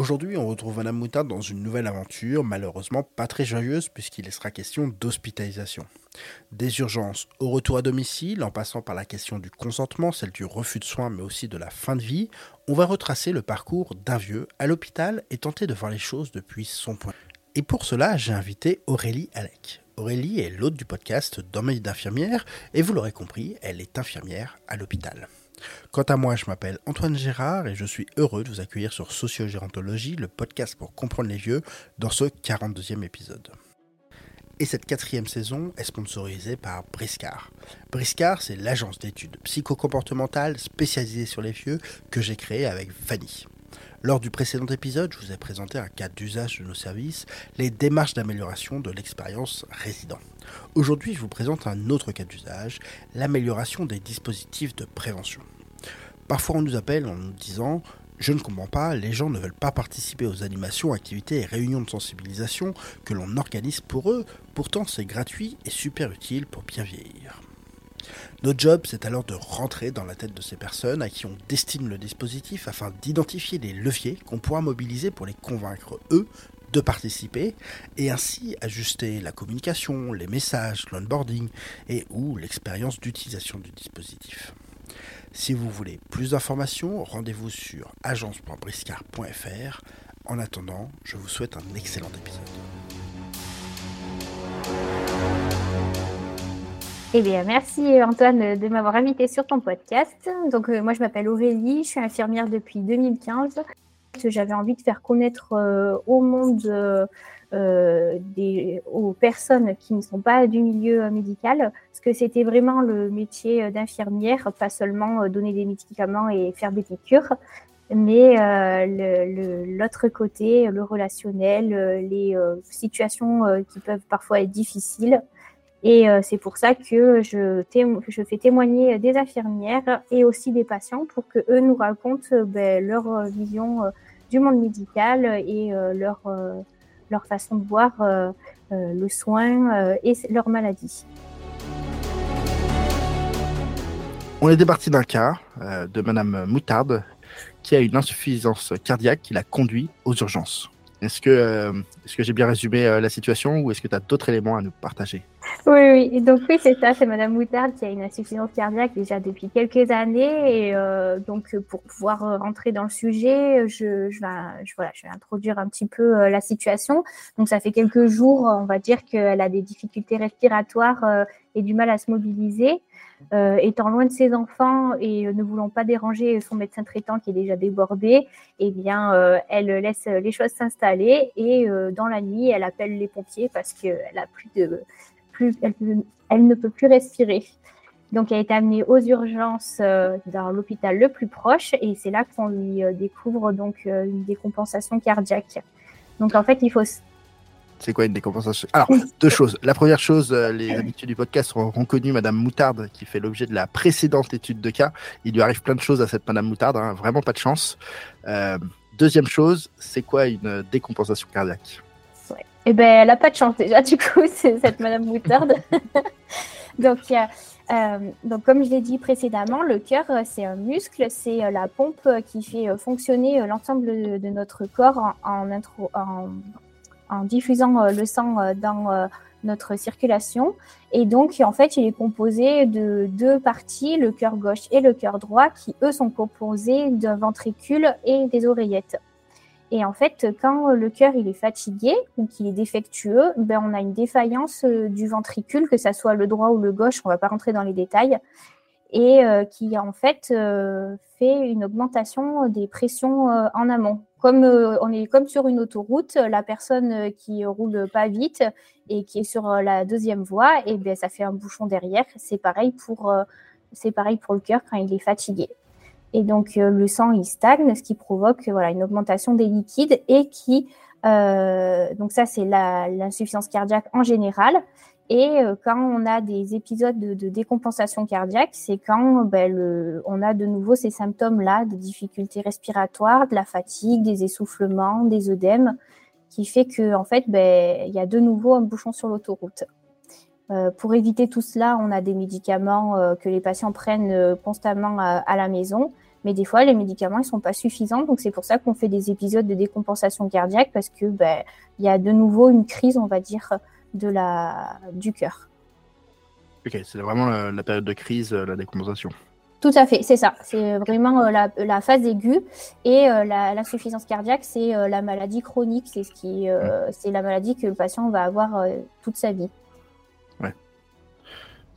Aujourd'hui, on retrouve Madame Moutarde dans une nouvelle aventure, malheureusement pas très joyeuse puisqu'il sera question d'hospitalisation. Des urgences au retour à domicile, en passant par la question du consentement, celle du refus de soins, mais aussi de la fin de vie, on va retracer le parcours d'un vieux à l'hôpital et tenter de voir les choses depuis son point. Et pour cela, j'ai invité Aurélie Alec. Aurélie est l'hôte du podcast Domaine d'infirmière et vous l'aurez compris, elle est infirmière à l'hôpital. Quant à moi, je m'appelle Antoine Gérard et je suis heureux de vous accueillir sur Sociogérantologie, le podcast pour comprendre les vieux, dans ce 42e épisode. Et cette quatrième saison est sponsorisée par Briscard. Briscard, c'est l'agence d'études psychocomportementales spécialisée sur les vieux que j'ai créée avec Fanny. Lors du précédent épisode, je vous ai présenté un cas d'usage de nos services, les démarches d'amélioration de l'expérience résident. Aujourd'hui, je vous présente un autre cas d'usage, l'amélioration des dispositifs de prévention. Parfois, on nous appelle en nous disant je ne comprends pas, les gens ne veulent pas participer aux animations, activités et réunions de sensibilisation que l'on organise pour eux, pourtant c'est gratuit et super utile pour bien vieillir. Notre job, c'est alors de rentrer dans la tête de ces personnes à qui on destine le dispositif afin d'identifier les leviers qu'on pourra mobiliser pour les convaincre, eux, de participer et ainsi ajuster la communication, les messages, l'onboarding et ou l'expérience d'utilisation du dispositif. Si vous voulez plus d'informations, rendez-vous sur agence.briscard.fr. En attendant, je vous souhaite un excellent épisode. Eh bien, merci Antoine de m'avoir invité sur ton podcast. Donc, euh, moi, je m'appelle Aurélie, je suis infirmière depuis 2015. J'avais envie de faire connaître euh, au monde, euh, des, aux personnes qui ne sont pas du milieu médical, parce que c'était vraiment le métier d'infirmière, pas seulement donner des médicaments et faire des piqûres, mais l'autre côté, le relationnel, les situations qui peuvent parfois être difficiles. Et euh, c'est pour ça que je, fais témoigner des infirmières et aussi des patients pour que eux nous racontent euh, ben, leur vision euh, du monde médical et leur, leur façon de voir le soin et leur maladie. On est départi d'un cas de Madame Moutarde qui a une insuffisance cardiaque qui l'a conduit aux urgences. Est-ce que, euh, est-ce que j'ai bien résumé euh, la situation ou est-ce que tu as d'autres éléments à nous partager? Oui, oui. Donc oui, c'est ça. C'est Madame Moutarde qui a une insuffisance cardiaque déjà depuis quelques années. Et euh, donc pour pouvoir rentrer dans le sujet, je, je, vais, je vais introduire un petit peu la situation. Donc ça fait quelques jours, on va dire qu'elle a des difficultés respiratoires et du mal à se mobiliser. Euh, étant loin de ses enfants et euh, ne voulant pas déranger son médecin traitant qui est déjà débordé, eh bien, euh, elle laisse les choses s'installer et dans la nuit, elle appelle les pompiers parce qu'elle a plus de, plus, elle, ne peut plus respirer. Donc, elle est amenée aux urgences dans l'hôpital le plus proche et c'est là qu'on lui découvre donc une décompensation cardiaque. Donc, en fait, il faut c'est quoi une décompensation? Alors, deux choses. La première chose, euh, les habitués du podcast auront connu Madame Moutarde, qui fait l'objet de la précédente étude de cas. Il lui arrive plein de choses à cette Madame Moutarde, hein, vraiment pas de chance. Euh, deuxième chose, c'est quoi une décompensation cardiaque? Ouais. Eh ben, elle a pas de chance déjà, du coup, c'est cette Madame Moutarde. donc, euh, donc, comme je l'ai dit précédemment, le cœur, c'est un muscle, c'est la pompe qui fait fonctionner l'ensemble de, notre corps en, intro, en en diffusant euh, le sang euh, dans euh, notre circulation. Et donc, en fait, il est composé de deux parties, le cœur gauche et le cœur droit, qui, eux, sont composés d'un ventricule et des oreillettes. Et en fait, quand le cœur il est fatigué ou qu'il est défectueux, ben, on a une défaillance du ventricule, que ça soit le droit ou le gauche, on va pas rentrer dans les détails, et qui en fait fait une augmentation des pressions en amont comme euh, on est comme sur une autoroute, la personne euh, qui roule pas vite et qui est sur euh, la deuxième voie, et eh bien ça fait un bouchon derrière. C'est pareil pour c'est pareil pour le cœur quand il est fatigué. Et donc le sang il stagne, ce qui provoque voilà une augmentation des liquides et qui donc ça c'est l'insuffisance cardiaque en général. Et euh, quand on a des épisodes de, décompensation cardiaque, c'est quand ben, on a de nouveau ces symptômes-là, des difficultés respiratoires, de la fatigue, des essoufflements, des œdèmes, qui fait que en fait, ben, il y a de nouveau un bouchon sur l'autoroute. pour éviter tout cela, on a des médicaments que les patients prennent constamment à, la maison. Mais des fois, les médicaments ne sont pas suffisants. Donc, c'est pour ça qu'on fait des épisodes de décompensation cardiaque parce que ben, il y a de nouveau une crise, on va dire, de la, du cœur. Ok, c'est vraiment la, période de crise, la décompensation. Tout à fait, c'est ça. C'est vraiment euh, la, phase aiguë et euh, l'insuffisance cardiaque, c'est euh, la maladie chronique. C'est ce qui, c'est la maladie que le patient va avoir toute sa vie. Ouais.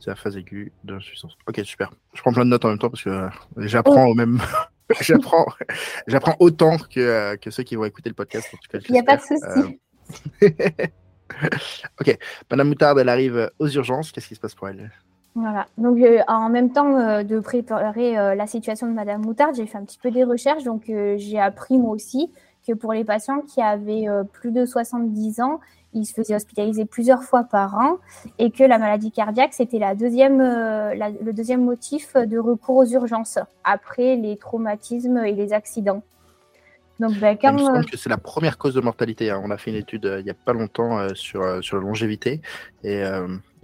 C'est la phase aiguë de l'insuffisance. Ok, super. Je prends plein de notes en même temps parce que j'apprends au même. j'apprends, j'apprends autant que, que, ceux qui vont écouter le podcast. Il n'y a pas de souci. ok, Madame Moutarde, elle arrive aux urgences. Qu'est-ce qui se passe pour elle? Voilà. Donc, euh, en même temps euh, de préparer euh, la situation de Madame Moutarde, j'ai fait un petit peu des recherches. Donc, j'ai appris moi aussi que pour les patients qui avaient plus de 70 ans, ils se faisaient hospitaliser plusieurs fois par an et que la maladie cardiaque, c'était la deuxième, le deuxième motif de recours aux urgences après les traumatismes et les accidents. Donc, ben, Il me semble que c'est la première cause de mortalité. Hein. On a fait une étude il n'y a pas longtemps sur, sur la longévité et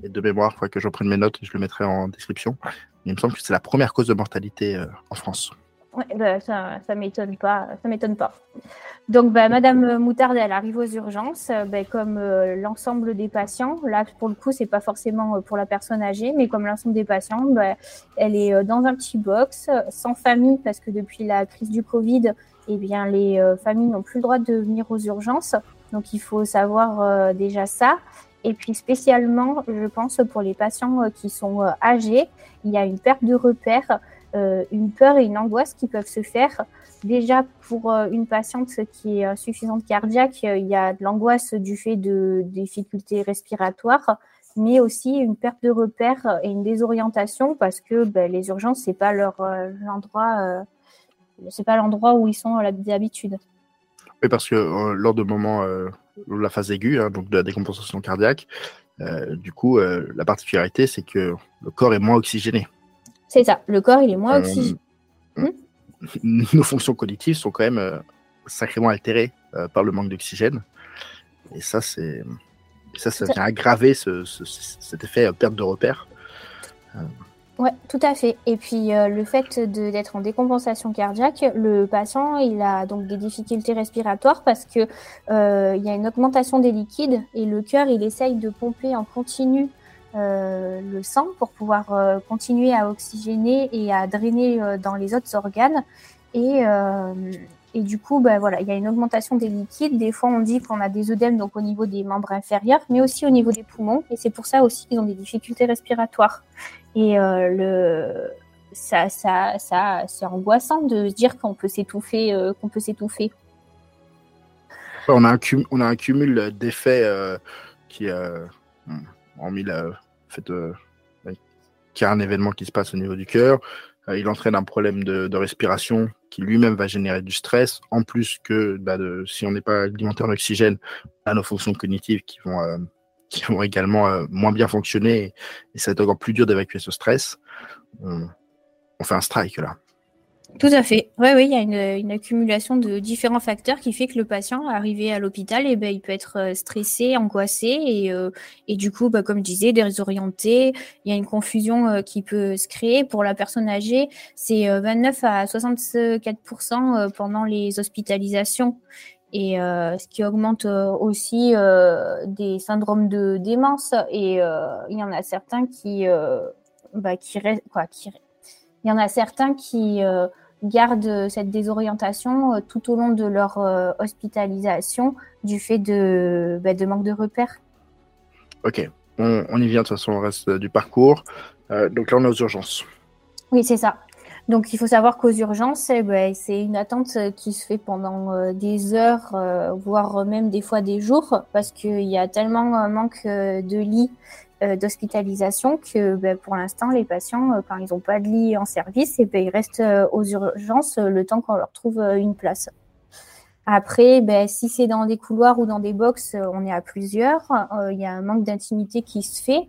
et de mémoire, il que je reprenne mes notes, je le mettrai en description. Il me semble que c'est la première cause de mortalité euh, en France. Oui, bah, ça, ça m'étonne pas, ça m'étonne pas. Donc, bah, Madame Moutarde, elle arrive aux urgences, euh, bah, comme euh, l'ensemble des patients. Là, pour le coup, c'est pas forcément pour la personne âgée, mais comme l'ensemble des patients, elle est dans un petit box, sans famille, parce que depuis la crise du Covid, eh bien, les familles n'ont plus le droit de venir aux urgences. Donc, il faut savoir déjà ça. Et puis spécialement, je pense pour les patients euh, qui sont euh, âgés, il y a une perte de repère, euh, une peur et une angoisse qui peuvent se faire. Déjà pour une patiente qui est insuffisante cardiaque, il y a de l'angoisse du fait de difficultés respiratoires, mais aussi une perte de repère et une désorientation parce que ben, les urgences c'est pas leur l'endroit, c'est pas l'endroit où ils sont d'habitude. Oui, parce que lors de moments la phase aiguë, hein, donc de la décompensation cardiaque. Euh, du coup, euh, la particularité, c'est que le corps est moins oxygéné. C'est ça, le corps, il est moins oxygéné. Hmm? Nos fonctions cognitives sont quand même euh, sacrément altérées par le manque d'oxygène. Et ça, c'est ça, ça vient aggraver cet effet perte de repère. Oui, tout à fait. Et puis euh, le fait d'être en décompensation cardiaque, le patient il a donc des difficultés respiratoires parce que euh, il y a une augmentation des liquides et le cœur il essaye de pomper en continu euh, le sang pour pouvoir continuer à oxygéner et à drainer dans les autres organes. Et, et du coup, ben voilà, il y a une augmentation des liquides. Des fois, on dit qu'on a des œdèmes donc au niveau des membres inférieurs, mais aussi au niveau des poumons. Et c'est pour ça aussi qu'ils ont des difficultés respiratoires. Et euh, le, ça, ça, ça c'est angoissant de se dire qu'on peut s'étouffer, euh, qu'on peut s'étouffer. On a un, on a un cumul d'effets euh, qui, en le fait, qu'il y a un événement qui se passe au niveau du cœur, il entraîne un problème de, respiration qui lui-même va générer du stress, en plus que bah, si on n'est pas alimenté en oxygène, on a nos fonctions cognitives qui vont qui vont également euh, moins bien fonctionner et, ça va être encore plus dur d'évacuer ce stress. On, fait un strike là. Tout à fait. Oui, oui, il y a une, accumulation de différents facteurs qui fait que le patient, arrivé à l'hôpital, eh ben, il peut être euh, stressé, angoissé et, euh, et du coup, bah, comme je disais, désorienté. Il y a une confusion qui peut se créer. Pour la personne âgée, c'est 29 à 64% pendant les hospitalisations et euh, ce qui augmente euh, aussi euh, des syndromes de démence et il y en a certains qui bah, qui, quoi, qui il y en a certains qui gardent cette désorientation tout au long de leur hospitalisation du fait de, bah, de manque de repères. Ok, on, on, y vient de toute façon au reste du parcours. donc là, on est aux urgences. Oui, c'est ça. Donc, il faut savoir qu'aux urgences, eh ben, c'est une attente qui se fait pendant euh, des heures, euh, voire même des fois des jours, parce qu'il y a tellement un manque euh, de lits d'hospitalisation que ben, pour l'instant, les patients, quand ils n'ont pas de lit en service, eh ben, ils restent aux urgences le temps qu'on leur trouve une place. Après, si c'est dans des couloirs ou dans des boxes, on est à plusieurs. Il y a un manque d'intimité qui se fait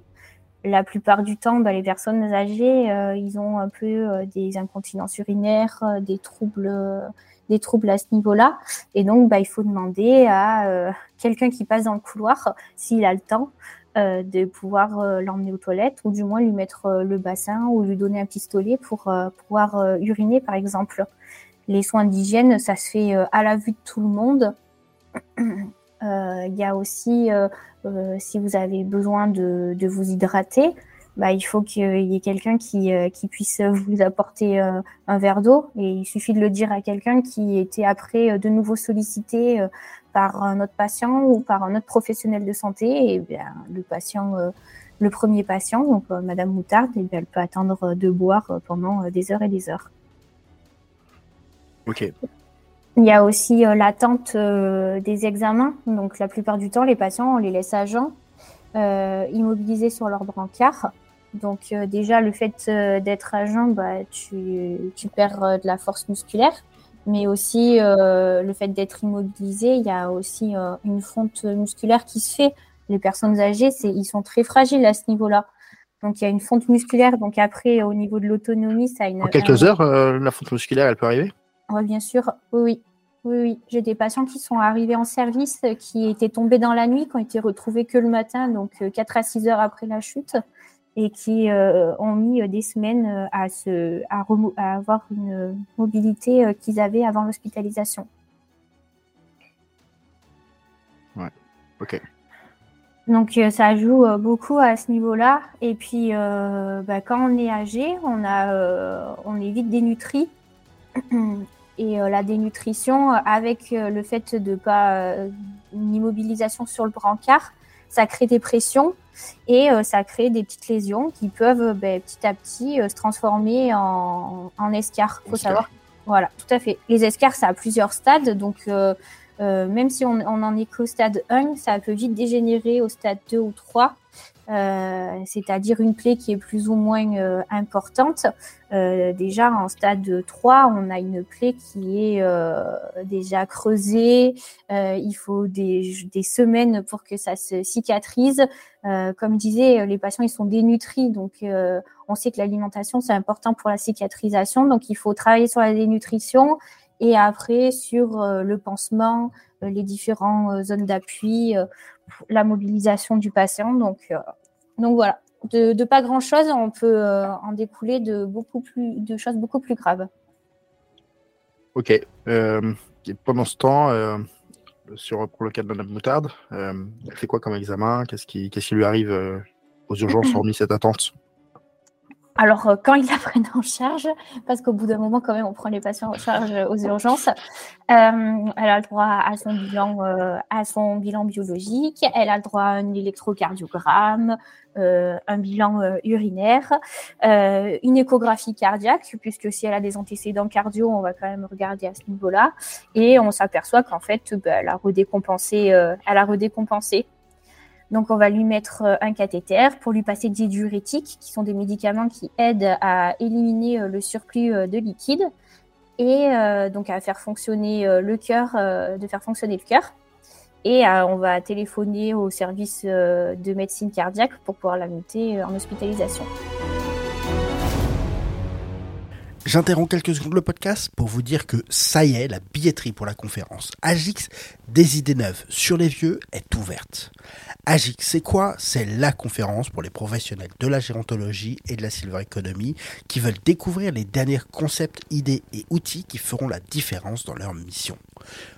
la plupart du temps, bah, les personnes âgées, euh, ils ont un peu euh, des incontinences urinaires, euh, des troubles, des troubles à ce niveau-là. Et donc, bah, il faut demander à quelqu'un qui passe dans le couloir, s'il a le temps, de pouvoir l'emmener aux toilettes ou du moins lui mettre le bassin ou lui donner un pistolet pour pouvoir uriner par exemple. Les soins d'hygiène, ça se fait à la vue de tout le monde. Il y a aussi, si vous avez besoin de, vous hydrater, bah, il faut qu'il y ait quelqu'un qui, euh, puisse vous apporter euh, un verre d'eau. Et il suffit de le dire à quelqu'un qui était après euh, de nouveau sollicité par un autre patient ou par un autre professionnel de santé. Et bien, le patient, le premier patient, donc Madame Moutarde, bien, elle peut attendre de boire pendant des heures et des heures. Ok. Il y a aussi l'attente des examens. Donc, la plupart du temps, les patients, on les laisse agents, immobilisés sur leur brancard. Donc euh, déjà, le fait euh, d'être à jeun, bah, tu, tu perds euh, de la force musculaire. Mais aussi, le fait d'être immobilisé, il y a aussi une fonte musculaire qui se fait. Les personnes âgées, c'est, ils sont très fragiles à ce niveau-là. Donc il y a une fonte musculaire. Donc après, au niveau de l'autonomie, ça a une. En quelques heures, la fonte musculaire, elle peut arriver? Oui, bien sûr. Oui, oui. Oui. J'ai des patients qui sont arrivés en service, qui étaient tombés dans la nuit, qui ont été retrouvés que le matin, donc 4 à 6 heures après la chute et qui euh, ont mis euh, des semaines euh, à, se, à, à avoir une mobilité qu'ils avaient avant l'hospitalisation. Ouais, ok. Donc ça joue beaucoup à ce niveau-là. Et puis bah, quand on est âgé, on, a, on est vite dénutri. Et la dénutrition, avec le fait de pas une immobilisation sur le brancard, ça crée des pressions et euh, ça crée des petites lésions qui peuvent ben, petit à petit euh, se transformer en, en escar. Faut savoir. Voilà, tout à fait. Les escars, ça a plusieurs stades, donc euh, même si on, on en est qu'au stade 1, ça peut vite dégénérer au stade 2 ou 3. Euh, c'est-à-dire une plaie qui est plus ou moins euh, importante. Euh, déjà en stade 3, on a une plaie qui est déjà creusée. il faut des, des, semaines pour que ça se cicatrise. comme je disais, les patients ils sont dénutris, donc on sait que l'alimentation c'est important pour la cicatrisation. Donc il faut travailler sur la dénutrition et après sur le pansement, les différentes zones d'appui, la mobilisation du patient. Donc donc voilà, de, pas grand chose, on peut euh, en découler de beaucoup plus de choses beaucoup plus graves. Ok. Euh, pendant ce temps, euh, sur pour le cas de Madame Moutarde, elle fait quoi comme examen? Qu'est-ce qui, qu'est-ce qui lui arrive aux urgences hormis cette attente? Alors, euh, quand ils la prennent en charge, parce qu'au bout d'un moment, quand même, on prend les patients en charge aux urgences, euh, elle a le droit à son bilan, euh, à son bilan biologique, elle a le droit à un électrocardiogramme, un bilan urinaire, une échographie cardiaque, puisque si elle a des antécédents cardio, on va quand même regarder à ce niveau-là, et on s'aperçoit qu'en fait, bah, elle a redécompensé, elle a redécompensé donc, on va lui mettre euh, un cathéter pour lui passer des diurétiques, qui sont des médicaments qui aident à éliminer euh, le surplus euh, de liquide et donc à faire fonctionner le cœur, de faire fonctionner le cœur. Et on va téléphoner au service de médecine cardiaque pour pouvoir la muter en hospitalisation. J'interromps quelques secondes le podcast pour vous dire que ça y est, la billetterie pour la conférence Agix des idées neuves sur les vieux est ouverte. Agix, c'est quoi? C'est la conférence pour les professionnels de la gérontologie et de la silver economy qui veulent découvrir les derniers concepts, idées et outils qui feront la différence dans leur mission.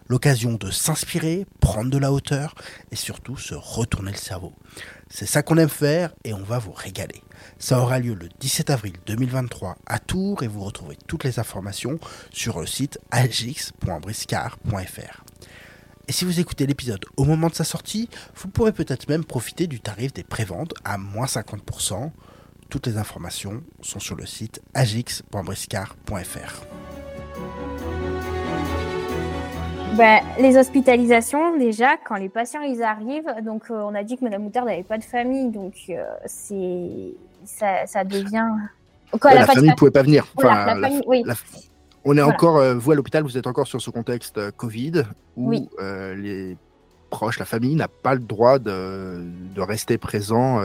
L'occasion de s'inspirer, prendre de la hauteur et surtout se retourner le cerveau. C'est ça qu'on aime faire et on va vous régaler. Ça aura lieu le 17 avril 2023 à Tours et vous retrouvez toutes les informations sur le site algix.briscard.fr. Et si vous écoutez l'épisode au moment de sa sortie, vous pourrez peut-être même profiter du tarif des préventes à moins 50%. Toutes les informations sont sur le site agix.briscard.fr. Ben, les hospitalisations, déjà, quand les patients ils arrivent, donc euh, on a dit que Madame Moutarde n'avait pas de famille, donc euh, c'est ça, devient. la, famille ne pouvait pas venir. On est encore, euh, vous à l'hôpital, vous êtes encore sur ce contexte Covid où les proches, la famille n'a pas le droit de, de rester présent.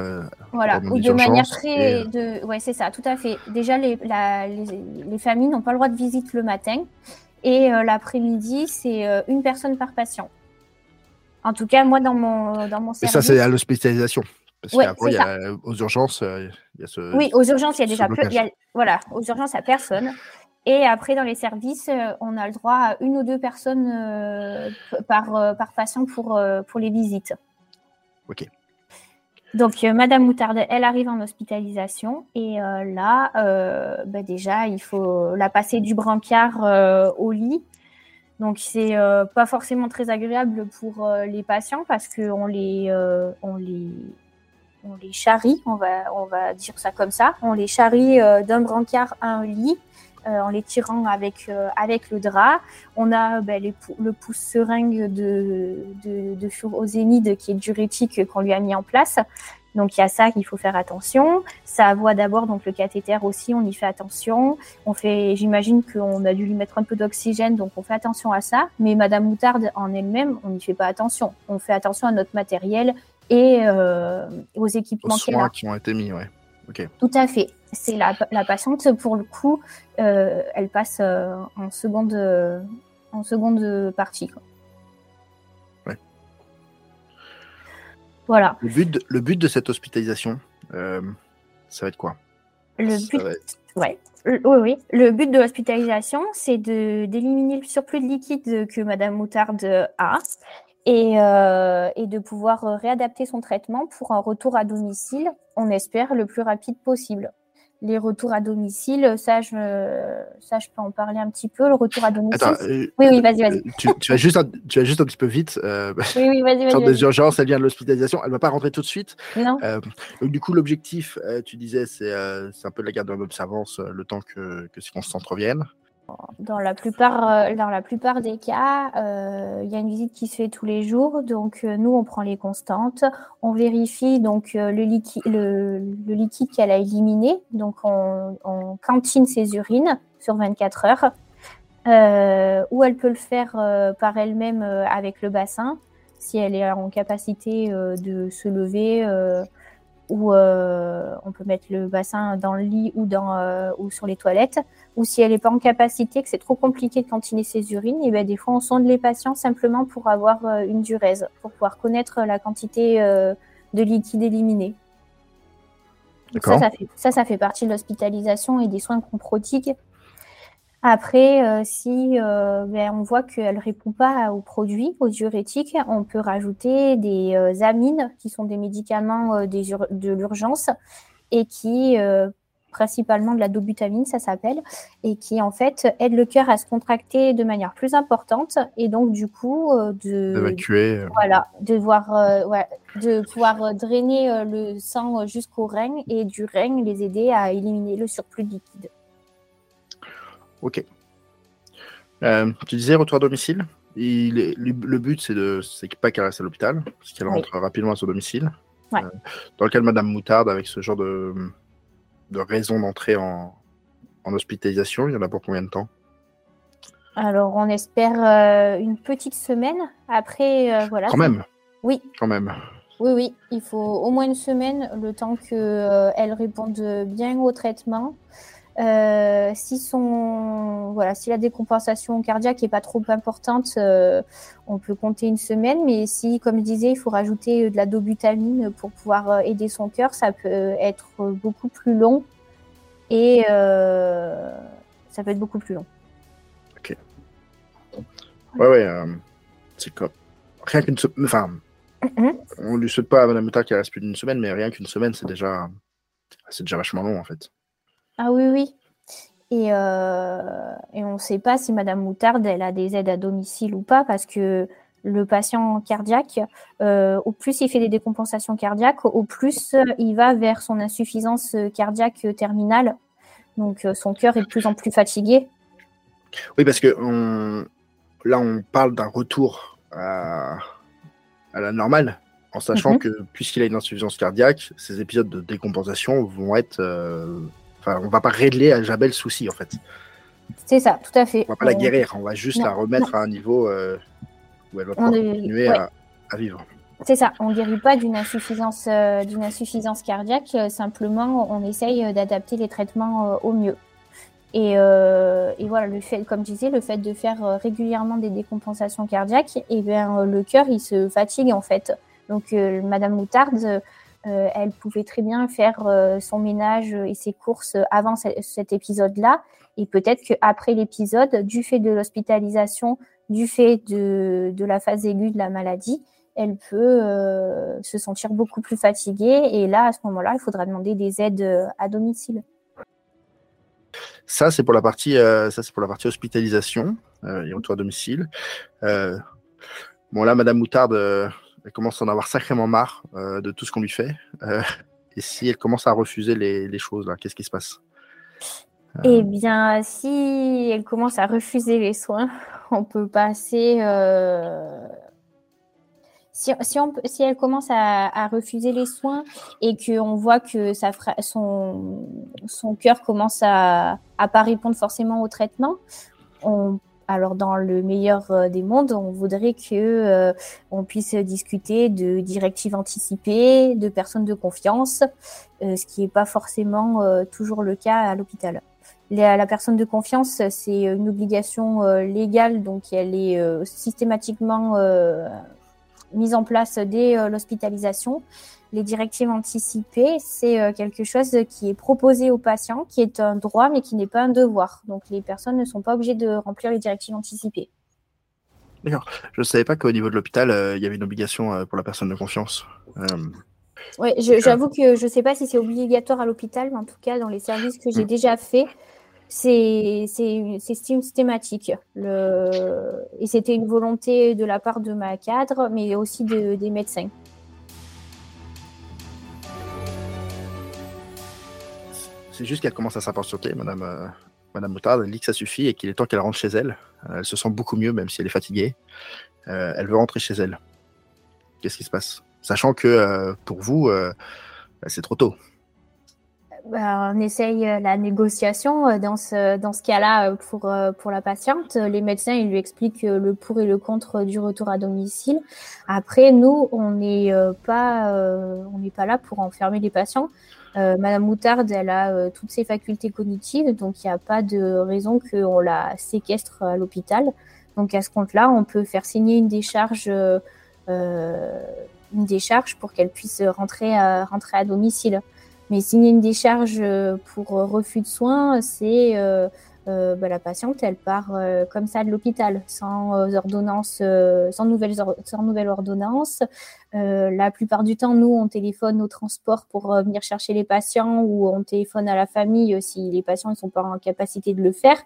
voilà, ou de manière très. De... Ouais, c'est ça, tout à fait. Déjà, les, les, les familles n'ont pas le droit de visite le matin. Et euh, l'après-midi, c'est euh, une personne par patient. En tout cas, moi, dans mon, dans mon service. Et ça, c'est à l'hospitalisation Parce qu'après, aux urgences, il y a ce. Oui, aux urgences, il y a déjà plus. voilà, aux urgences, il n'y a personne. Et après, dans les services, on a le droit à une ou deux personnes par, par patient pour, pour les visites. Ok. Donc, Madame Moutarde, elle arrive en hospitalisation. Et là, bah, déjà, il faut la passer du brancard au lit. Donc c'est euh, pas forcément très agréable pour euh, les patients parce qu'on les, euh, on les, on les charrie, on va, on va dire ça comme ça. On les charrie d'un brancard à un lit en les tirant avec, avec le drap. On a ben, le pouce seringue de, de, de furosémide qui est diurétique qu'on lui a mis en place. Donc il y a ça qu'il faut faire attention. Ça voit d'abord donc le cathéter aussi, on y fait attention. On fait, j'imagine qu'on a dû lui mettre un peu d'oxygène, donc on fait attention à ça. Mais Madame Moutarde en elle-même, on n'y fait pas attention. On fait attention à notre matériel et euh, aux équipements aux soins qui ont été mis, ouais. Tout à fait. C'est la, la, patiente pour le coup, euh, elle passe euh, en seconde en seconde partie. Voilà. Le but de, le but de cette hospitalisation, euh, ça va être quoi? Le but, ouais. oui, oui. Le but de l'hospitalisation, c'est de d'éliminer le surplus de liquide que Madame Moutarde a et, euh, et, de pouvoir réadapter son traitement pour un retour à domicile, on espère, le plus rapide possible les retours à domicile, ça je, ça, je peux en parler un petit peu. Le retour à domicile. Attends, euh, oui, oui, vas-y, vas-y. Tu, tu, vas juste, un, tu vas juste un petit peu vite. Euh, oui, oui, vas-y, vas-y. des urgences, elle vient de l'hospitalisation, elle ne va pas rentrer tout de suite. Non. Euh, donc, du coup, l'objectif, euh, tu disais, c'est un peu la garde en observance le temps que, que ces constantes reviennent. Dans la plupart, euh, dans la plupart des cas, euh, il y a une visite qui se fait tous les jours. Donc, euh, nous, on prend les constantes. On vérifie donc le, liquide, le, liquide qu'elle a éliminé. Donc, on, on, cantine ses urines sur 24 heures. ou elle peut le faire par elle-même avec le bassin, si elle est en capacité de se lever ou on peut mettre le bassin dans le lit ou, dans, ou sur les toilettes. Ou si elle n'est pas en capacité, que c'est trop compliqué de cantiner ses urines, et bien des fois on sonde les patients simplement pour avoir euh, une durèse, pour pouvoir connaître la quantité de liquide éliminé. Ça ça, fait, ça, ça fait partie de l'hospitalisation et des soins qu'on prodigue après, euh, si euh, ben, on voit qu'elle ne répond pas aux produits, aux diurétiques, on peut rajouter des euh, amines, qui sont des médicaments de l'urgence, et qui, principalement de la dobutamine, ça s'appelle, et qui en fait aide le cœur à se contracter de manière plus importante, et donc du coup de d'évacuer. Voilà, de voir, ouais, de pouvoir drainer le sang jusqu'au rein, et du rein les aider à éliminer le surplus de liquide. Ok. Euh, tu disais retour à domicile. Il le but, c'est de, c'est pas qu'elle reste à l'hôpital, parce qu'elle rentre rapidement à son domicile. Euh, dans le cas de Madame Moutarde, avec ce genre de, de raison d'entrer en, en, hospitalisation, il y en a pour combien de temps? Alors, on espère euh, une petite semaine. Après, voilà. Quand même? Oui. Quand même. Oui, oui. Il faut au moins une semaine, le temps qu'elle elle réponde bien au traitement. Euh, si son, voilà, si la décompensation cardiaque est pas trop importante, euh, on peut compter une semaine. Mais si, comme je disais, il faut rajouter de la dobutamine pour pouvoir euh, aider son cœur, ça peut être beaucoup plus long et ça peut être beaucoup plus long. Ok. Ouais, ouais. c'est comme rien qu'une, enfin, mm-hmm. on lui souhaite pas à Madame Mutter qu'il reste plus d'une semaine, mais rien qu'une semaine, c'est déjà, c'est déjà vachement long en fait. Ah oui, oui. Et, euh, et on ne sait pas si Madame Moutarde, elle a des aides à domicile ou pas, parce que le patient cardiaque, euh, au plus il fait des décompensations cardiaques, au plus il va vers son insuffisance cardiaque terminale. Donc euh, son cœur est de plus en plus fatigué. Oui, parce que là, on parle d'un retour à, la normale, en sachant mhm. que puisqu'il a une insuffisance cardiaque, ces épisodes de décompensation vont être Enfin, on va pas régler à jamais le souci, en fait. C'est ça, tout à fait. On va pas la guérir, on va juste la remettre à un niveau euh, où elle va pouvoir continuer à, vivre. C'est ça, on ne guérit pas d'une insuffisance, euh, d'une insuffisance cardiaque, euh, simplement on essaye d'adapter les traitements au mieux. Et, et, voilà, le fait, comme je disais, le fait de faire régulièrement des décompensations cardiaques, et eh bien, le cœur il se fatigue en fait. Donc Madame Moutarde, elle pouvait très bien faire son ménage et ses courses avant cet épisode-là. Et peut-être qu'après l'épisode, du fait de l'hospitalisation, du fait de, la phase aiguë de la maladie, elle peut se sentir beaucoup plus fatiguée. Et là, à ce moment-là, il faudra demander des aides à domicile. Ça, c'est pour la partie, ça, c'est pour la partie hospitalisation et retour à domicile. bon, là, Madame Moutarde elle commence à en avoir sacrément marre euh, de tout ce qu'on lui fait. Euh, et si elle commence à refuser les, choses, qu'est-ce qui se passe? Euh. Eh bien, si elle commence à refuser les soins, on peut passer. Si, si, elle commence à, refuser les soins et qu'on voit que son cœur commence à ne pas répondre forcément au traitement, on alors dans le meilleur euh, des mondes, on voudrait que euh, on puisse discuter de directives anticipées, de personnes de confiance, euh, ce qui n'est pas forcément toujours le cas à l'hôpital. La, personne de confiance, c'est une obligation légale, donc elle est systématiquement mise en place dès l'hospitalisation les directives anticipées, c'est euh, quelque chose qui est proposé aux patients, qui est un droit, mais qui n'est pas un devoir. Donc les personnes ne sont pas obligées de remplir les directives anticipées. D'accord. Je ne savais pas qu'au niveau de l'hôpital, euh, il y avait une obligation euh, pour la personne de confiance. oui, j'avoue que je ne sais pas si c'est obligatoire à l'hôpital, mais en tout cas, dans les services que j'ai mm. déjà faits, c'est systématique. Le... Et c'était une volonté de la part de ma cadre, mais aussi de, des médecins. C'est juste qu'elle commence à s'impatienter, Madame, euh, Madame Moutarde. Elle dit que ça suffit et qu'il est temps qu'elle rentre chez elle. Euh, elle se sent beaucoup mieux, même si elle est fatiguée. Euh, elle veut rentrer chez elle. Qu'est-ce qui se passe? Sachant que pour vous, c'est trop tôt. Bah, on essaye la négociation dans ce, dans ce cas-là pour, pour la patiente. Les médecins, ils lui expliquent le pour et le contre du retour à domicile. Après, nous, on n'est pas, on n'est pas là pour enfermer les patients. Euh, Madame Moutarde, elle a euh, toutes ses facultés cognitives, donc il n'y a pas de raison qu'on la séquestre à l'hôpital. Donc à ce compte-là, on peut faire signer une décharge, euh, une décharge pour qu'elle puisse rentrer à, rentrer à domicile. Mais signer une décharge pour refus de soins, c'est euh, bah, la patiente, elle part euh, comme ça de l'hôpital, sans euh, ordonnance, sans, nouvelle, sans nouvelle ordonnance. la plupart du temps, nous, on téléphone au transport pour venir chercher les patients ou on téléphone à la famille si les patients ne sont pas en capacité de le faire.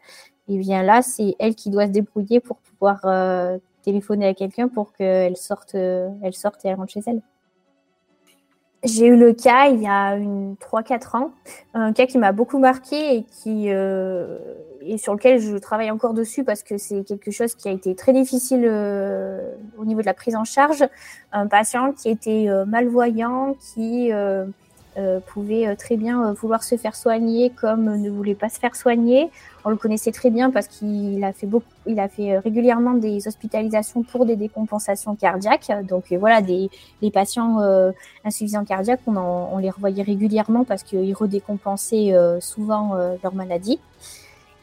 Et bien là, c'est elle qui doit se débrouiller pour pouvoir téléphoner à quelqu'un pour qu'elle sorte, elle sorte et elle rentre chez elle. J'ai eu le cas il y a 3-4 ans, un cas qui m'a beaucoup marqué et qui euh, et sur lequel je travaille encore dessus parce que c'est quelque chose qui a été très difficile euh, au niveau de la prise en charge. Un patient qui était euh, malvoyant, qui euh, euh, pouvait très bien vouloir se faire soigner comme ne voulait pas se faire soigner. On le connaissait très bien parce qu'il a fait beaucoup, il a fait régulièrement des hospitalisations pour des décompensations cardiaques. Donc voilà, des les patients insuffisants cardiaques, on, on, les revoyait régulièrement parce qu'ils redécompensaient souvent leur maladie.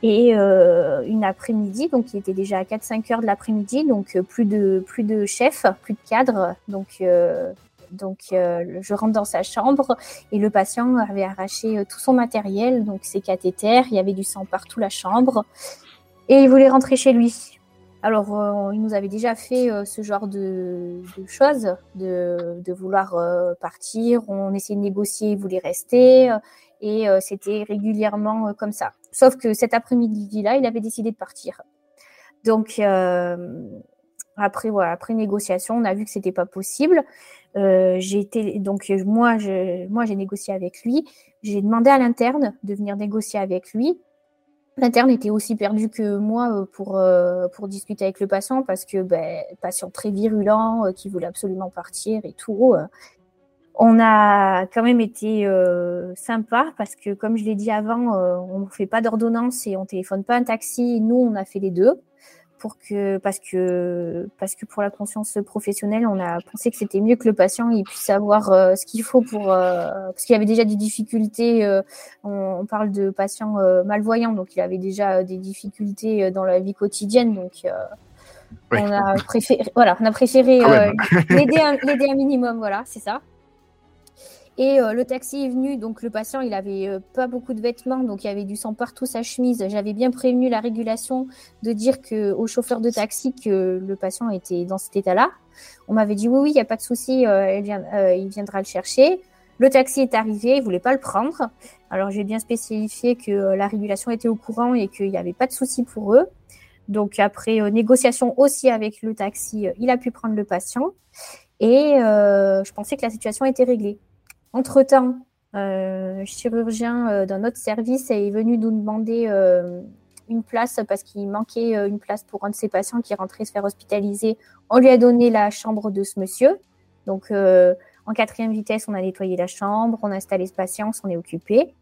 Et euh, une après-midi, donc il était déjà à 4-5 heures de l'après-midi, donc plus de plus de chefs, plus de cadres, donc euh, donc, euh, je rentre dans sa chambre et le patient avait arraché euh, tout son matériel, donc ses cathéters, il y avait du sang partout la chambre et il voulait rentrer chez lui. Alors, euh, il nous avait déjà fait ce genre de, choses, de, vouloir partir. On essayait de négocier, il voulait rester. et c'était régulièrement comme ça. Sauf que cet après-midi-là, il avait décidé de partir. Donc, après, voilà, après négociation, on a vu que c'était pas possible. Euh, j'ai été donc moi, je, moi j'ai négocié avec lui. J'ai demandé à l'interne de venir négocier avec lui. L'interne était aussi perdu que moi euh, pour, euh, pour discuter avec le patient parce que ben, patient très virulent qui voulait absolument partir et tout. On a quand même été sympa parce que comme je l'ai dit avant, on ne fait pas d'ordonnance et on téléphone pas un taxi. Nous, on a fait les deux pour que parce que parce que pour la conscience professionnelle, on a pensé que c'était mieux que le patient il puisse savoir euh, ce qu'il faut pour euh, parce qu'il avait déjà des difficultés. Euh, on, parle de patients malvoyants, donc il avait déjà des difficultés dans la vie quotidienne, donc. On a préféré, voilà, on a préféré l'aider un, un, minimum, voilà, c'est ça. Et le taxi est venu, donc le patient, il avait pas beaucoup de vêtements, donc il y avait du sang partout sa chemise. J'avais bien prévenu la régulation de dire que, au chauffeur de taxi que le patient était dans cet état-là. On m'avait dit oui, oui, il n'y a pas de souci, il viendra le chercher. Le taxi est arrivé, il voulait pas le prendre. Alors j'ai bien spécifié que euh, la régulation était au courant et qu'il n'y avait pas de souci pour eux. Donc après euh, négociation aussi avec le taxi, euh, il a pu prendre le patient et je pensais que la situation était réglée. Entre-temps, un chirurgien d'un autre service est venu nous demander une place parce qu'il manquait une place pour un de ses patients qui rentrait se faire hospitaliser. On lui a donné la chambre de ce monsieur. Donc en quatrième vitesse, on a nettoyé la chambre, on a installé ce patient, on est occupé.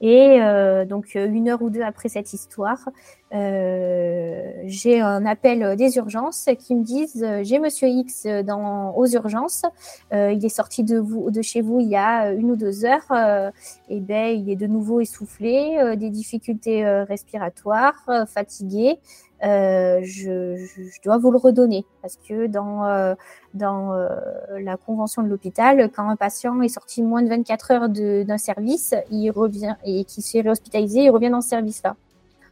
Et euh, donc euh, une heure ou deux après cette histoire, euh, j'ai un appel des urgences qui me disent j'ai Monsieur X dans aux urgences, il est sorti de vous de chez vous il y a une ou deux heures, et ben il est de nouveau essoufflé, des difficultés respiratoires, fatigué. Euh, je, dois vous le redonner parce que dans, euh, dans euh, la convention de l'hôpital, quand un patient est sorti moins de 24 heures d'un service, il revient et qui s'est réhospitalisé, il revient dans ce service-là.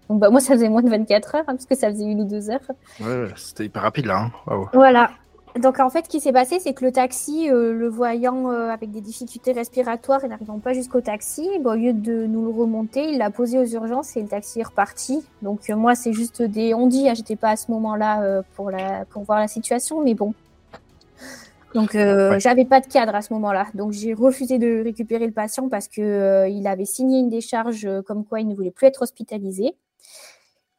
Donc bah, moi, ça faisait moins de 24 heures hein, parce que ça faisait une ou deux heures. Ouais, c'était hyper rapide là. Hein. Voilà. Donc en fait, ce qui s'est passé, c'est que le taxi, euh, le voyant euh, avec des difficultés respiratoires et n'arrivant pas jusqu'au taxi, au lieu de nous le remonter, il l'a posé aux urgences et le taxi est reparti. Donc euh, moi, c'est juste des on dit, hein, j'étais pas à ce moment-là pour la pour voir la situation, mais bon. Donc j'avais pas de cadre à ce moment-là, donc j'ai refusé de récupérer le patient parce que il avait signé une décharge comme quoi il ne voulait plus être hospitalisé.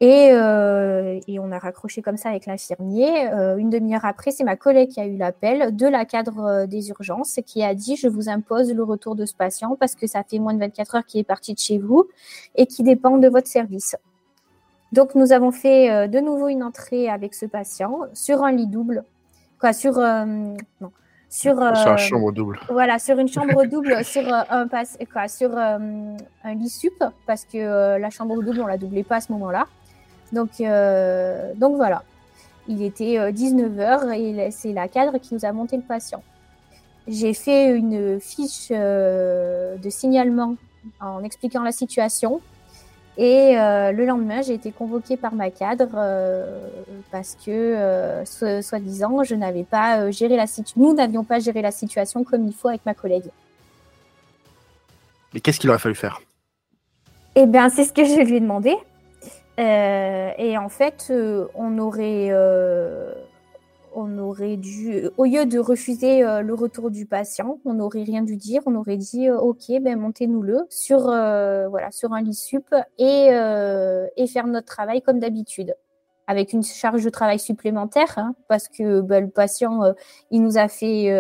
Euh, et, on a raccroché comme ça avec l'infirmier. Euh, une demi-heure après, c'est ma collègue qui a eu l'appel de la cadre euh, des urgences qui a dit je vous impose le retour de ce patient parce que ça fait moins de 24 heures qu'il est parti de chez vous et qui dépend de votre service. Donc nous avons fait de nouveau une entrée avec ce patient sur un lit double, quoi, sur non, sur, une chambre double. Voilà, sur une chambre double, sur un quoi, sur un lit sup parce que la chambre double on la doublait pas à ce moment-là. Donc, euh, donc voilà. Il était 19h euh, et c'est la cadre qui nous a monté le patient. J'ai fait une fiche euh, de signalement en expliquant la situation. Et le lendemain, j'ai été convoquée par ma cadre parce que, soi-disant, je n'avais pas géré la situation. Nous n'avions pas géré la situation comme il faut avec ma collègue. Mais qu'est-ce qu'il aurait fallu faire? Eh bien, c'est ce que je lui ai demandé. Euh, et en fait, euh, on aurait, euh, on aurait dû, au lieu de refuser le retour du patient, on n'aurait rien dû dire. On aurait dit, ok, ben montez-nous-le sur, voilà, sur un lit sup et, et faire notre travail comme d'habitude avec une charge de travail supplémentaire, hein, parce que ben, le patient, il nous a fait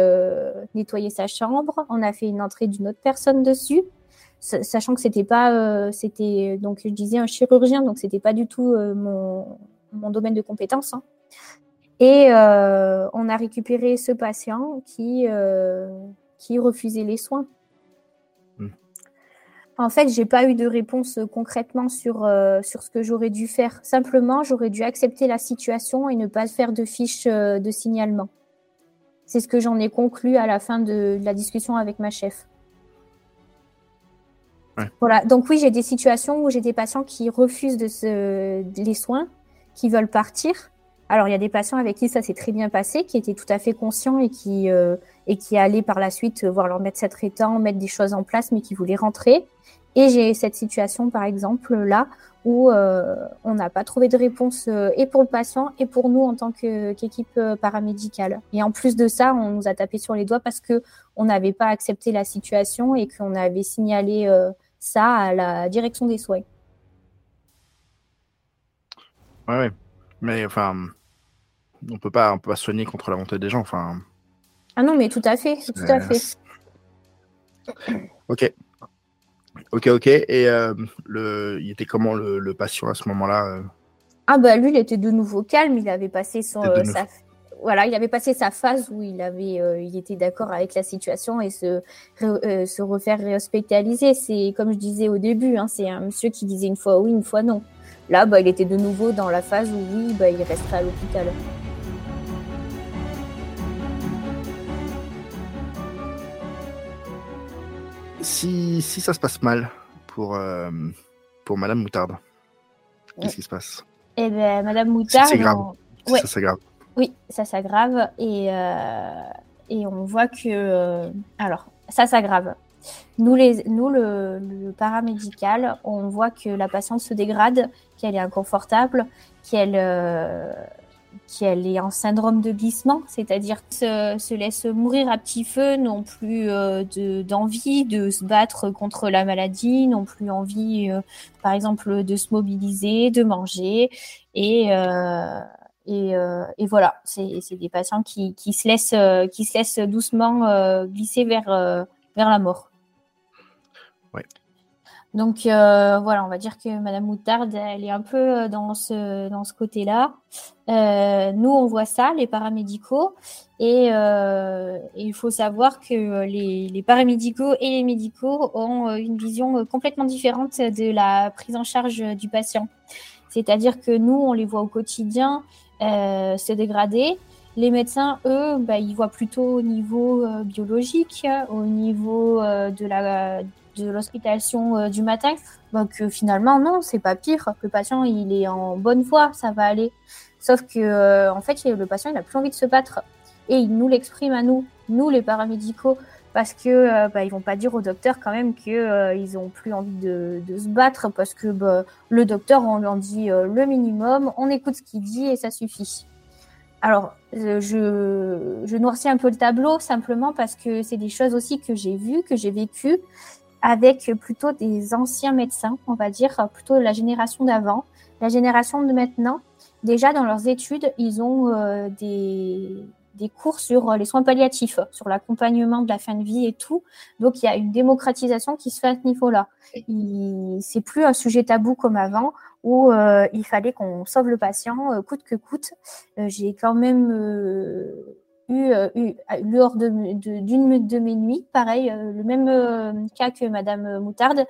nettoyer sa chambre, on a fait une entrée d'une autre personne dessus, sachant que c'était pas, euh, c'était donc je disais un chirurgien, donc c'était pas du tout euh, mon, mon, domaine de compétence. Hein. Et euh, on a récupéré ce patient qui qui refusait les soins. Hmm. En fait, j'ai pas eu de réponse concrètement sur, sur ce que j'aurais dû faire. Simplement, j'aurais dû accepter la situation et ne pas faire de fiche de signalement. C'est ce que j'en ai conclu à la fin de la discussion avec ma chef. Voilà. Donc oui, j'ai des situations où j'ai des patients qui refusent les soins, qui veulent partir. Alors il y a des patients avec qui ça s'est très bien passé, qui étaient tout à fait conscients et qui euh, et qui allaient par la suite voir leur médecin traitant mettre des choses en place, mais qui voulaient rentrer. Et j'ai cette situation par exemple là où euh, on n'a pas trouvé de réponse euh, et pour le patient et pour nous en tant qu'équipe paramédicale. Et en plus de ça, on nous a tapé sur les doigts parce que on n'avait pas accepté la situation et qu'on avait signalé ça à la direction des soins. Ouais, ouais. Mais enfin, on peut pas, on peut pas soigner contre la montée des gens. Enfin. Ah non, mais tout à fait, tout à fait. Ok. Ok, ok. Et euh, le, il était comment le, patient à ce moment-là euh? Ah bah lui, il était de nouveau calme. Il avait passé son, euh, sa, voilà, il avait passé sa phase où il avait, euh, il était d'accord avec la situation et se, euh, se refaire réhospitaliser. C'est comme je disais au début, hein, c'est un monsieur qui disait une fois oui, une fois non. Là, bah, il était de nouveau dans la phase où oui, bah, il resterait à l'hôpital. si, si ça se passe mal pour, pour Madame Moutarde, qu'est-ce qui se passe? Eh bien, Madame Moutarde. C'est grave. Ça. Oui, ça s'aggrave. Et, et on voit que. alors, ça s'aggrave. Nous, les, nous le, paramédical, on voit que la patiente se dégrade, qu'elle est inconfortable, qu'elle euh, qu'elle est en syndrome de glissement, c'est-à-dire se, se laisse mourir à petit feu, non plus euh, d'envie de, se battre contre la maladie, non plus envie, euh, par exemple, de se mobiliser, de manger. Et, et, et, voilà, c'est des patients qui, qui, se laissent, qui se laissent doucement glisser vers, vers la mort. Donc euh, voilà, on va dire que Madame Moutarde, elle est un peu euh, dans ce, dans ce côté-là. Euh, nous, on voit ça, les paramédicaux, et, il faut savoir que les, les, paramédicaux et les médicaux ont une vision complètement différente de la prise en charge du patient. C'est-à-dire que nous, on les voit au quotidien se dégrader. Les médecins, eux, bah, ils voient plutôt au niveau biologique, au niveau de la de l'hospitalisation euh, du matin, donc euh, finalement non, c'est pas pire. Le patient il est en bonne voie, ça va aller. Sauf que euh, en fait le patient il n'a plus envie de se battre et il nous l'exprime à nous, nous les paramédicaux, parce que bah, ils vont pas dire au docteur quand même que ils ont plus envie de, se battre parce que bah, le docteur on lui en dit le minimum, on écoute ce qu'il dit et ça suffit. Alors, je, je, noircis un peu le tableau simplement parce que c'est des choses aussi que j'ai vues, que j'ai vécues avec plutôt des anciens médecins, on va dire, plutôt la génération d'avant. La génération de maintenant, déjà dans leurs études, ils ont euh, des, des, cours sur les soins palliatifs, sur l'accompagnement de la fin de vie et tout. Donc il y a une démocratisation qui se fait à ce niveau-là. C'est plus un sujet tabou comme avant où euh, il fallait qu'on sauve le patient euh, coûte que coûte. J'ai quand même euh, eu, lors d'une de, nuits, pareil, euh, le même euh, cas que Madame Moutarde,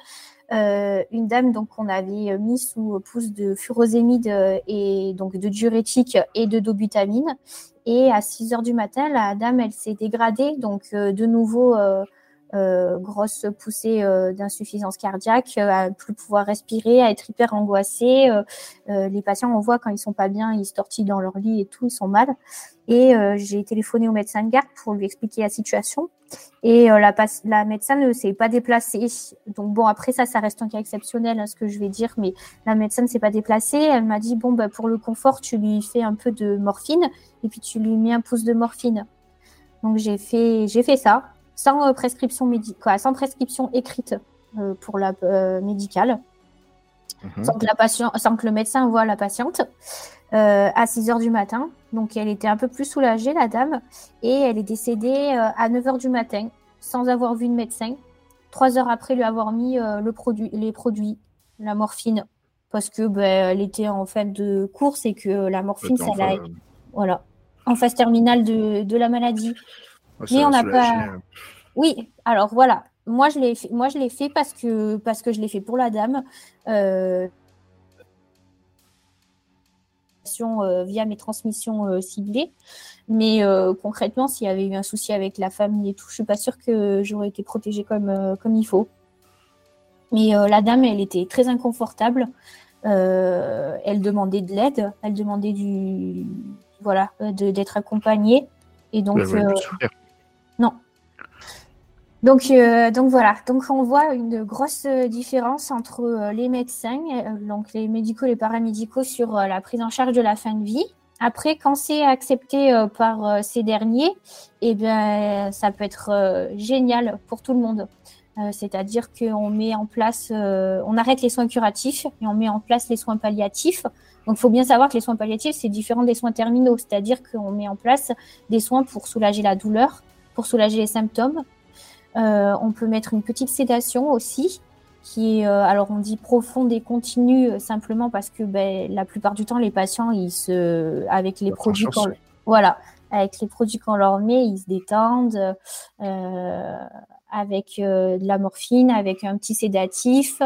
une dame donc qu'on avait mis sous pouce de furosémide et donc de diurétique et de dobutamine. Et à 6 heures du matin, la dame, elle s'est dégradée, donc de nouveau grosse poussée euh, d'insuffisance cardiaque, euh, à plus pouvoir respirer, à être hyper angoissé. les patients, on voit quand ils sont pas bien, ils se tortillent dans leur lit et tout, ils sont mal. Et j'ai téléphoné au médecin de garde pour lui expliquer la situation. Et la, la, médecin ne s'est pas déplacée. Donc bon, après ça, ça reste un cas exceptionnel, hein, ce que je vais dire, mais la médecin ne s'est pas déplacée. Elle m'a dit, bon, bah, pour le confort, tu lui fais un peu de morphine et puis tu lui mets un pouce de morphine. Donc j'ai fait, j'ai fait ça sans euh, prescription médicale, sans prescription écrite euh, pour la euh, médicale, mhm. sans, que la patient, sans que le médecin voit la patiente, à 6 heures du matin. Donc elle était un peu plus soulagée, la dame, et elle est décédée à 9 heures du matin, sans avoir vu de médecin, trois heures après lui avoir mis le produit, les produits, la morphine, parce que ben, elle était en fin de course et que la morphine, ça l'a, voilà, en phase terminale de, de la maladie. Mais on n'a pas. Oui, alors voilà. Moi, je l'ai fait, moi, je l'ai fait parce que, parce que je l'ai fait pour la dame. Euh, euh, via mes transmissions euh, ciblées. Mais concrètement, s'il y avait eu un souci avec la famille et tout, je suis pas sûre que j'aurais été protégée comme, comme il faut. Mais la dame, elle était très inconfortable. elle demandait de l'aide, elle demandait du voilà d'être accompagnée. Et donc, non. Donc, euh, donc voilà, donc on voit une grosse différence entre euh, les médecins, euh, donc les médicaux, les paramédicaux sur la prise en charge de la fin de vie. Après, quand c'est accepté par ces derniers, eh bien, ça peut être génial pour tout le monde. C'est-à-dire qu'on met en place, on arrête les soins curatifs et on met en place les soins palliatifs. Donc, il faut bien savoir que les soins palliatifs, c'est différent des soins terminaux, c'est-à-dire qu'on met en place des soins pour soulager la douleur, pour soulager les symptômes. Euh, on peut mettre une petite sédation aussi, qui est, euh, alors on dit profonde et continue euh, simplement parce que ben, la plupart du temps, les patients, ils se, avec les produits voilà, avec les produits qu'on leur met, ils se détendent. Avec de la morphine, avec un petit sédatif.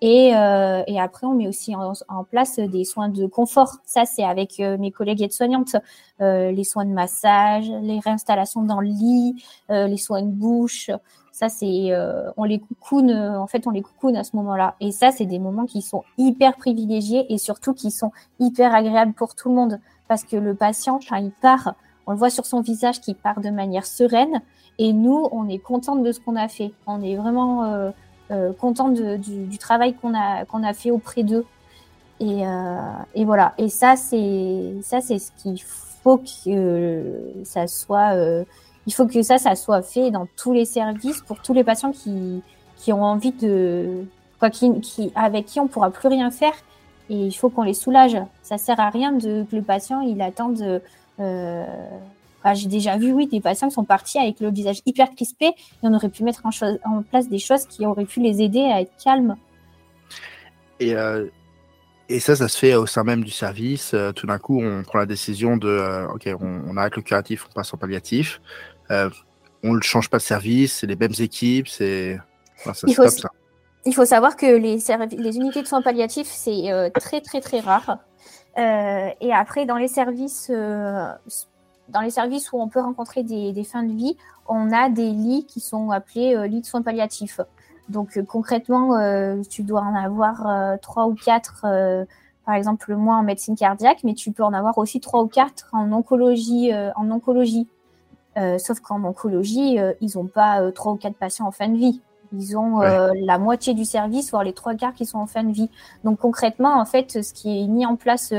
Et, et après, on met aussi en, place des soins de confort. Ça, c'est avec mes collègues aides-soignantes. les soins de massage, les réinstallations dans le lit, les soins de bouche. Ça, c'est, euh, on les coucoune, euh, en fait, on les coucoune à ce moment-là. Et ça, c'est des moments qui sont hyper privilégiés et surtout qui sont hyper agréables pour tout le monde. Parce que le patient, quand il part, on le voit sur son visage qu'il part de manière sereine. Et nous, on est contente de ce qu'on a fait. On est vraiment euh, euh contente du, travail qu'on a, qu'on a fait auprès d'eux. Et, et, voilà. Et ça, c'est ça, c'est ce qu'il faut que ça soit il faut que ça, ça soit fait dans tous les services pour tous les patients qui, qui ont envie de, quoi, qui, qui, avec qui on pourra plus rien faire. Et il faut qu'on les soulage. Ça sert à rien de, que le patient, il attende. Euh, j'ai déjà vu, oui, des patients qui sont partis avec le visage hyper crispé et on aurait pu mettre en, place des choses qui auraient pu les aider à être calmes. Et, euh, et ça, ça se fait au sein même du service. Euh, tout d'un coup, on prend la décision de, euh, OK, on, on, arrête le curatif, on passe en palliatif. On ne change pas de service, c'est les mêmes équipes, c'est ça il, faut, ça. il faut savoir que les, les unités de soins palliatifs, c'est très très très rare. Euh, et après, dans les services, dans les services où on peut rencontrer des, fins de vie, on a des lits qui sont appelés lits de soins palliatifs. Donc concrètement, tu dois en avoir trois ou quatre, par exemple moi en médecine cardiaque, mais tu peux en avoir aussi trois ou quatre en oncologie, en oncologie. Euh, sauf qu'en oncologie, euh, ils n'ont pas euh, trois ou quatre patients en fin de vie. Ils ont la moitié du service, voire les trois quarts qui sont en fin de vie. Donc concrètement, en fait, ce qui est mis en place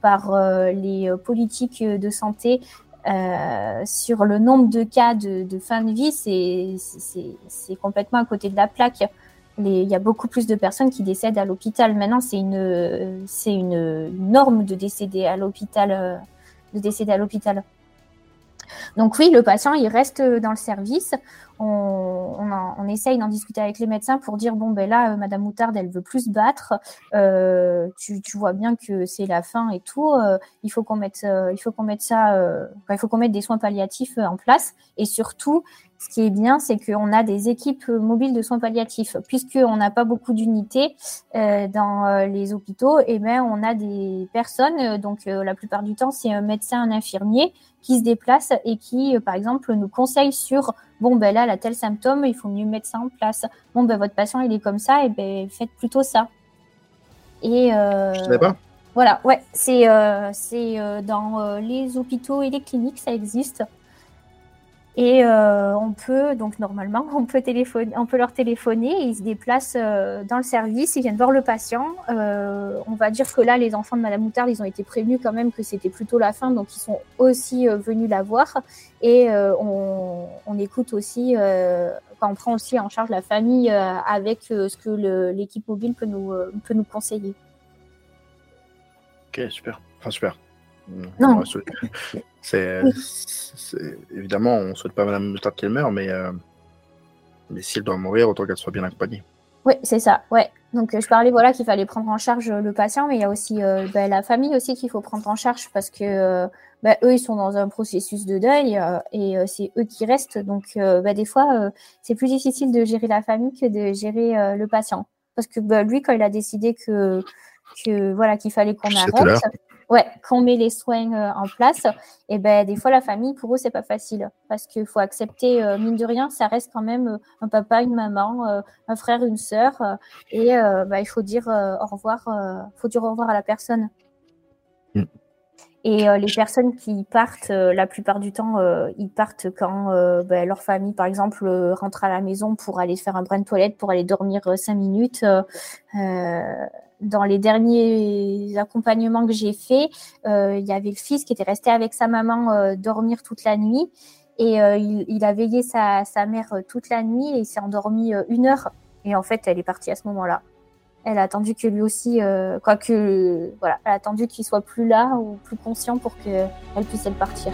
par les politiques de santé sur le nombre de cas de, fin de vie, c'est complètement à côté de la plaque. il y a beaucoup plus de personnes qui décèdent à l'hôpital. Maintenant, c'est une, c'est une norme de décéder à l'hôpital, de décéder à l'hôpital. Donc oui, le patient, il reste dans le service. On, on, essaye d'en discuter avec les médecins pour dire, bon, ben là, euh, Madame Moutarde, elle veut plus se battre. Euh, tu, vois bien que c'est la fin et tout. Euh, il faut qu'on mette, il faut qu'on mette ça, il faut qu'on mette des soins palliatifs en place. Et surtout, ce qui est bien, c'est qu'on a des équipes mobiles de soins palliatifs. Puisqu'on n'a pas beaucoup d'unités dans les hôpitaux, et eh ben, on a des personnes, donc la plupart du temps, c'est un médecin, un infirmier, qui se déplacent et qui, euh, par exemple, nous conseillent sur bon, ben là, elle a tel symptôme, il faut mieux mettre ça en place. Bon, ben votre patient, il est comme ça, et ben faites plutôt ça. Et. Euh, Je pas. Voilà, ouais, c'est euh, c'est dans les hôpitaux et les cliniques, ça existe. Et euh, on peut, donc normalement, on peut, téléphoner, on peut leur téléphoner ils se déplacent euh, dans le service, ils viennent voir le patient. Euh, on va dire que là, les enfants de Madame Moutarde, ils ont été prévenus quand même que c'était plutôt la fin, donc ils sont aussi venus la voir. Et on, écoute aussi, on prend aussi en charge la famille avec ce que l'équipe mobile peut nous, peut nous conseiller. Ok, super. Enfin, super. Non. C'est, évidemment, on ne souhaite pas Madame Moutarde qu'elle meure, mais, euh, mais si elle doit mourir, autant qu'elle soit bien accompagnée. Oui, c'est ça. Ouais. Donc, je parlais voilà qu'il fallait prendre en charge le patient, mais il y a aussi euh, ben, la famille aussi qu'il faut prendre en charge parce que euh, ben, eux, ils sont dans un processus de deuil et c'est eux qui restent. Donc, ben, des fois, c'est plus difficile de gérer la famille que de gérer le patient. Parce que lui, quand il a décidé que, que voilà qu'il fallait qu'on arrête, ouais, qu'on met les soins euh, en place, et ben des fois la famille pour eux c'est pas facile parce qu'il faut accepter euh, mine de rien, ça reste quand même euh, un papa, une maman, un frère, une sœur, et ben, il faut dire au revoir, faut dire au revoir à la personne. Et les personnes qui partent, la plupart du temps, ils partent quand ben, leur famille, par exemple, rentre à la maison pour aller faire un brin de toilette, pour aller dormir cinq minutes dans les derniers accompagnements que j'ai faits, euh, il y avait le fils qui était resté avec sa maman euh, dormir toute la nuit. Et euh, il, a veillé sa, sa mère toute la nuit et s'est endormi une heure. Et en fait, elle est partie à ce moment-là. Elle a attendu que lui aussi, quoi que, voilà, elle a attendu qu'il soit plus là ou plus conscient pour qu'elle puisse partir.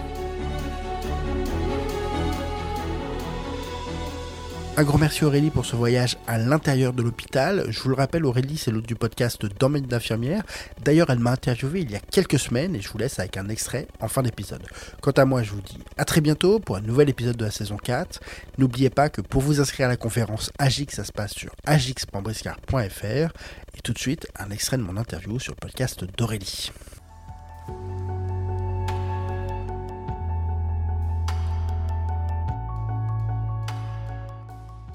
Un grand merci Aurélie pour ce voyage à l'intérieur de l'hôpital. Je vous le rappelle, Aurélie, c'est l'autre du podcast Domaine d'infirmière. D'ailleurs, elle m'a interviewé il y a quelques semaines et je vous laisse avec un extrait en fin d'épisode. Quant à moi, je vous dis à très bientôt pour un nouvel épisode de la saison 4. N'oubliez pas que pour vous inscrire à la conférence AGIX, ça se passe sur agix.briscard.fr. Et tout de suite, un extrait de mon interview sur le podcast d'Aurélie.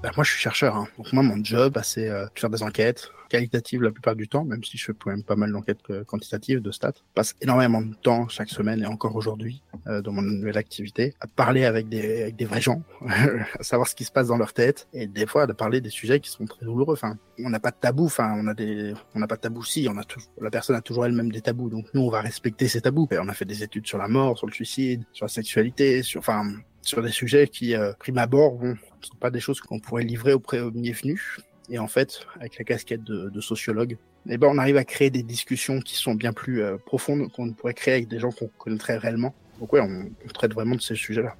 Bah, moi, je suis chercheur. Hein. Donc moi, mon job, bah, c'est euh, de faire des enquêtes qualitatives la plupart du temps, même si je fais quand même pas mal d'enquêtes euh, quantitatives, de stats. Je passe énormément de temps chaque semaine et encore aujourd'hui euh, dans mon nouvelle activité à parler avec des, vrais gens, à savoir ce qui se passe dans leur tête et des fois à parler des sujets qui sont très douloureux. Enfin, on n'a pas de tabou. Enfin, on a des, on n'a pas de tabou. Si, la personne a toujours elle-même des tabous. Donc nous, on va respecter ces tabous. On a fait des études sur la mort, sur le suicide, sur la sexualité, sur, enfin, sur des sujets qui, euh, prime abord, bon, ne sont pas des choses qu'on pourrait livrer au premier venu. Et en fait, avec la casquette de, sociologue, eh ben, on arrive à créer des discussions qui sont bien plus euh, profondes qu'on pourrait créer avec des gens qu'on connaîtrait réellement. Donc ouais, on, on traite vraiment de ces sujets-là.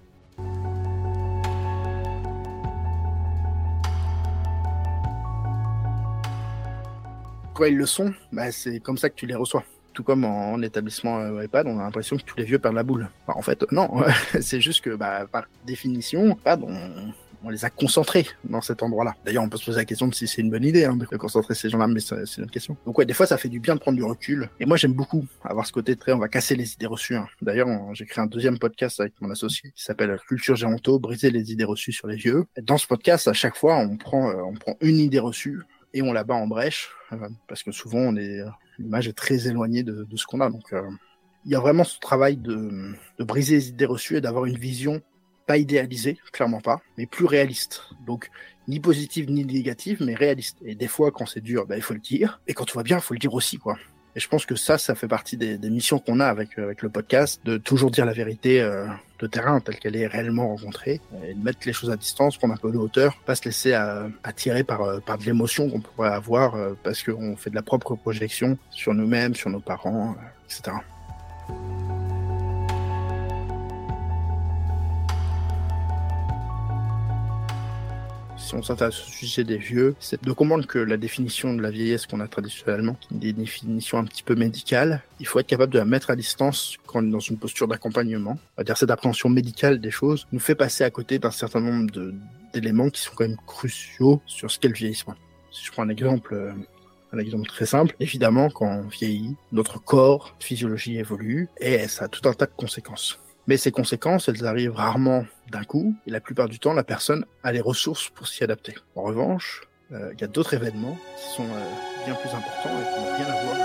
Quoi ils le sont, bah, c'est comme ça que tu les reçois tout comme en, établissement euh, EHPAD, on a l'impression que tous les vieux perdent la boule. En fait, non, c'est juste que bah, par définition, EHPAD, on, on les a concentrés dans cet endroit-là. D'ailleurs, on peut se poser la question de si c'est une bonne idée hein, de concentrer ces gens-là, mais c'est une question. Donc ouais, des fois, ça fait du bien de prendre du recul. Et moi, j'aime beaucoup avoir ce côté très, on va casser les idées reçues. Hein. D'ailleurs, j'ai créé un deuxième podcast avec mon associé qui s'appelle Culture Géronto, briser les idées reçues sur les vieux. Et dans ce podcast, à chaque fois, on prend, euh, on prend une idée reçue et on la bat en brèche euh, parce que souvent, on est l'image est très éloignée de, ce qu'on a. Donc, euh, il y a vraiment ce travail de, briser les idées reçues et d'avoir une vision pas idéalisée, clairement pas, mais plus réaliste. Donc, ni positive ni négative, mais réaliste. Et des fois, quand c'est dur, ben, il faut le dire. Et quand tout va bien, il faut le dire aussi, quoi. Et je pense que ça, ça fait partie des, missions qu'on a avec, avec le podcast, de toujours dire la vérité euh, de terrain telle qu'elle est réellement rencontrée, et de mettre les choses à distance, prendre un peu de hauteur, pas se laisser euh, attirer par, euh, par de l'émotion qu'on pourrait avoir parce qu'on fait de la propre projection sur nous-mêmes, sur nos parents, etc. si on s'intéresse au sujet des vieux, c'est de comprendre que la définition de la vieillesse qu'on a traditionnellement, qui est une définition un petit peu médicale, il faut être capable de la mettre à distance quand on est dans une posture d'accompagnement. On va dire cette appréhension médicale des choses nous fait passer à côté d'un certain nombre d'éléments qui sont quand même cruciaux sur ce qu'est le vieillissement. Si je prends un exemple, euh, un exemple très simple, évidemment, quand on vieillit, notre corps, physiologie évolue et ça a tout un tas de conséquences. Mais ces conséquences, elles arrivent rarement d'un coup, et la plupart du temps, la personne a les ressources pour s'y adapter. En revanche, euh, il y a d'autres événements qui sont euh, bien plus importants et qui n'ont rien à voir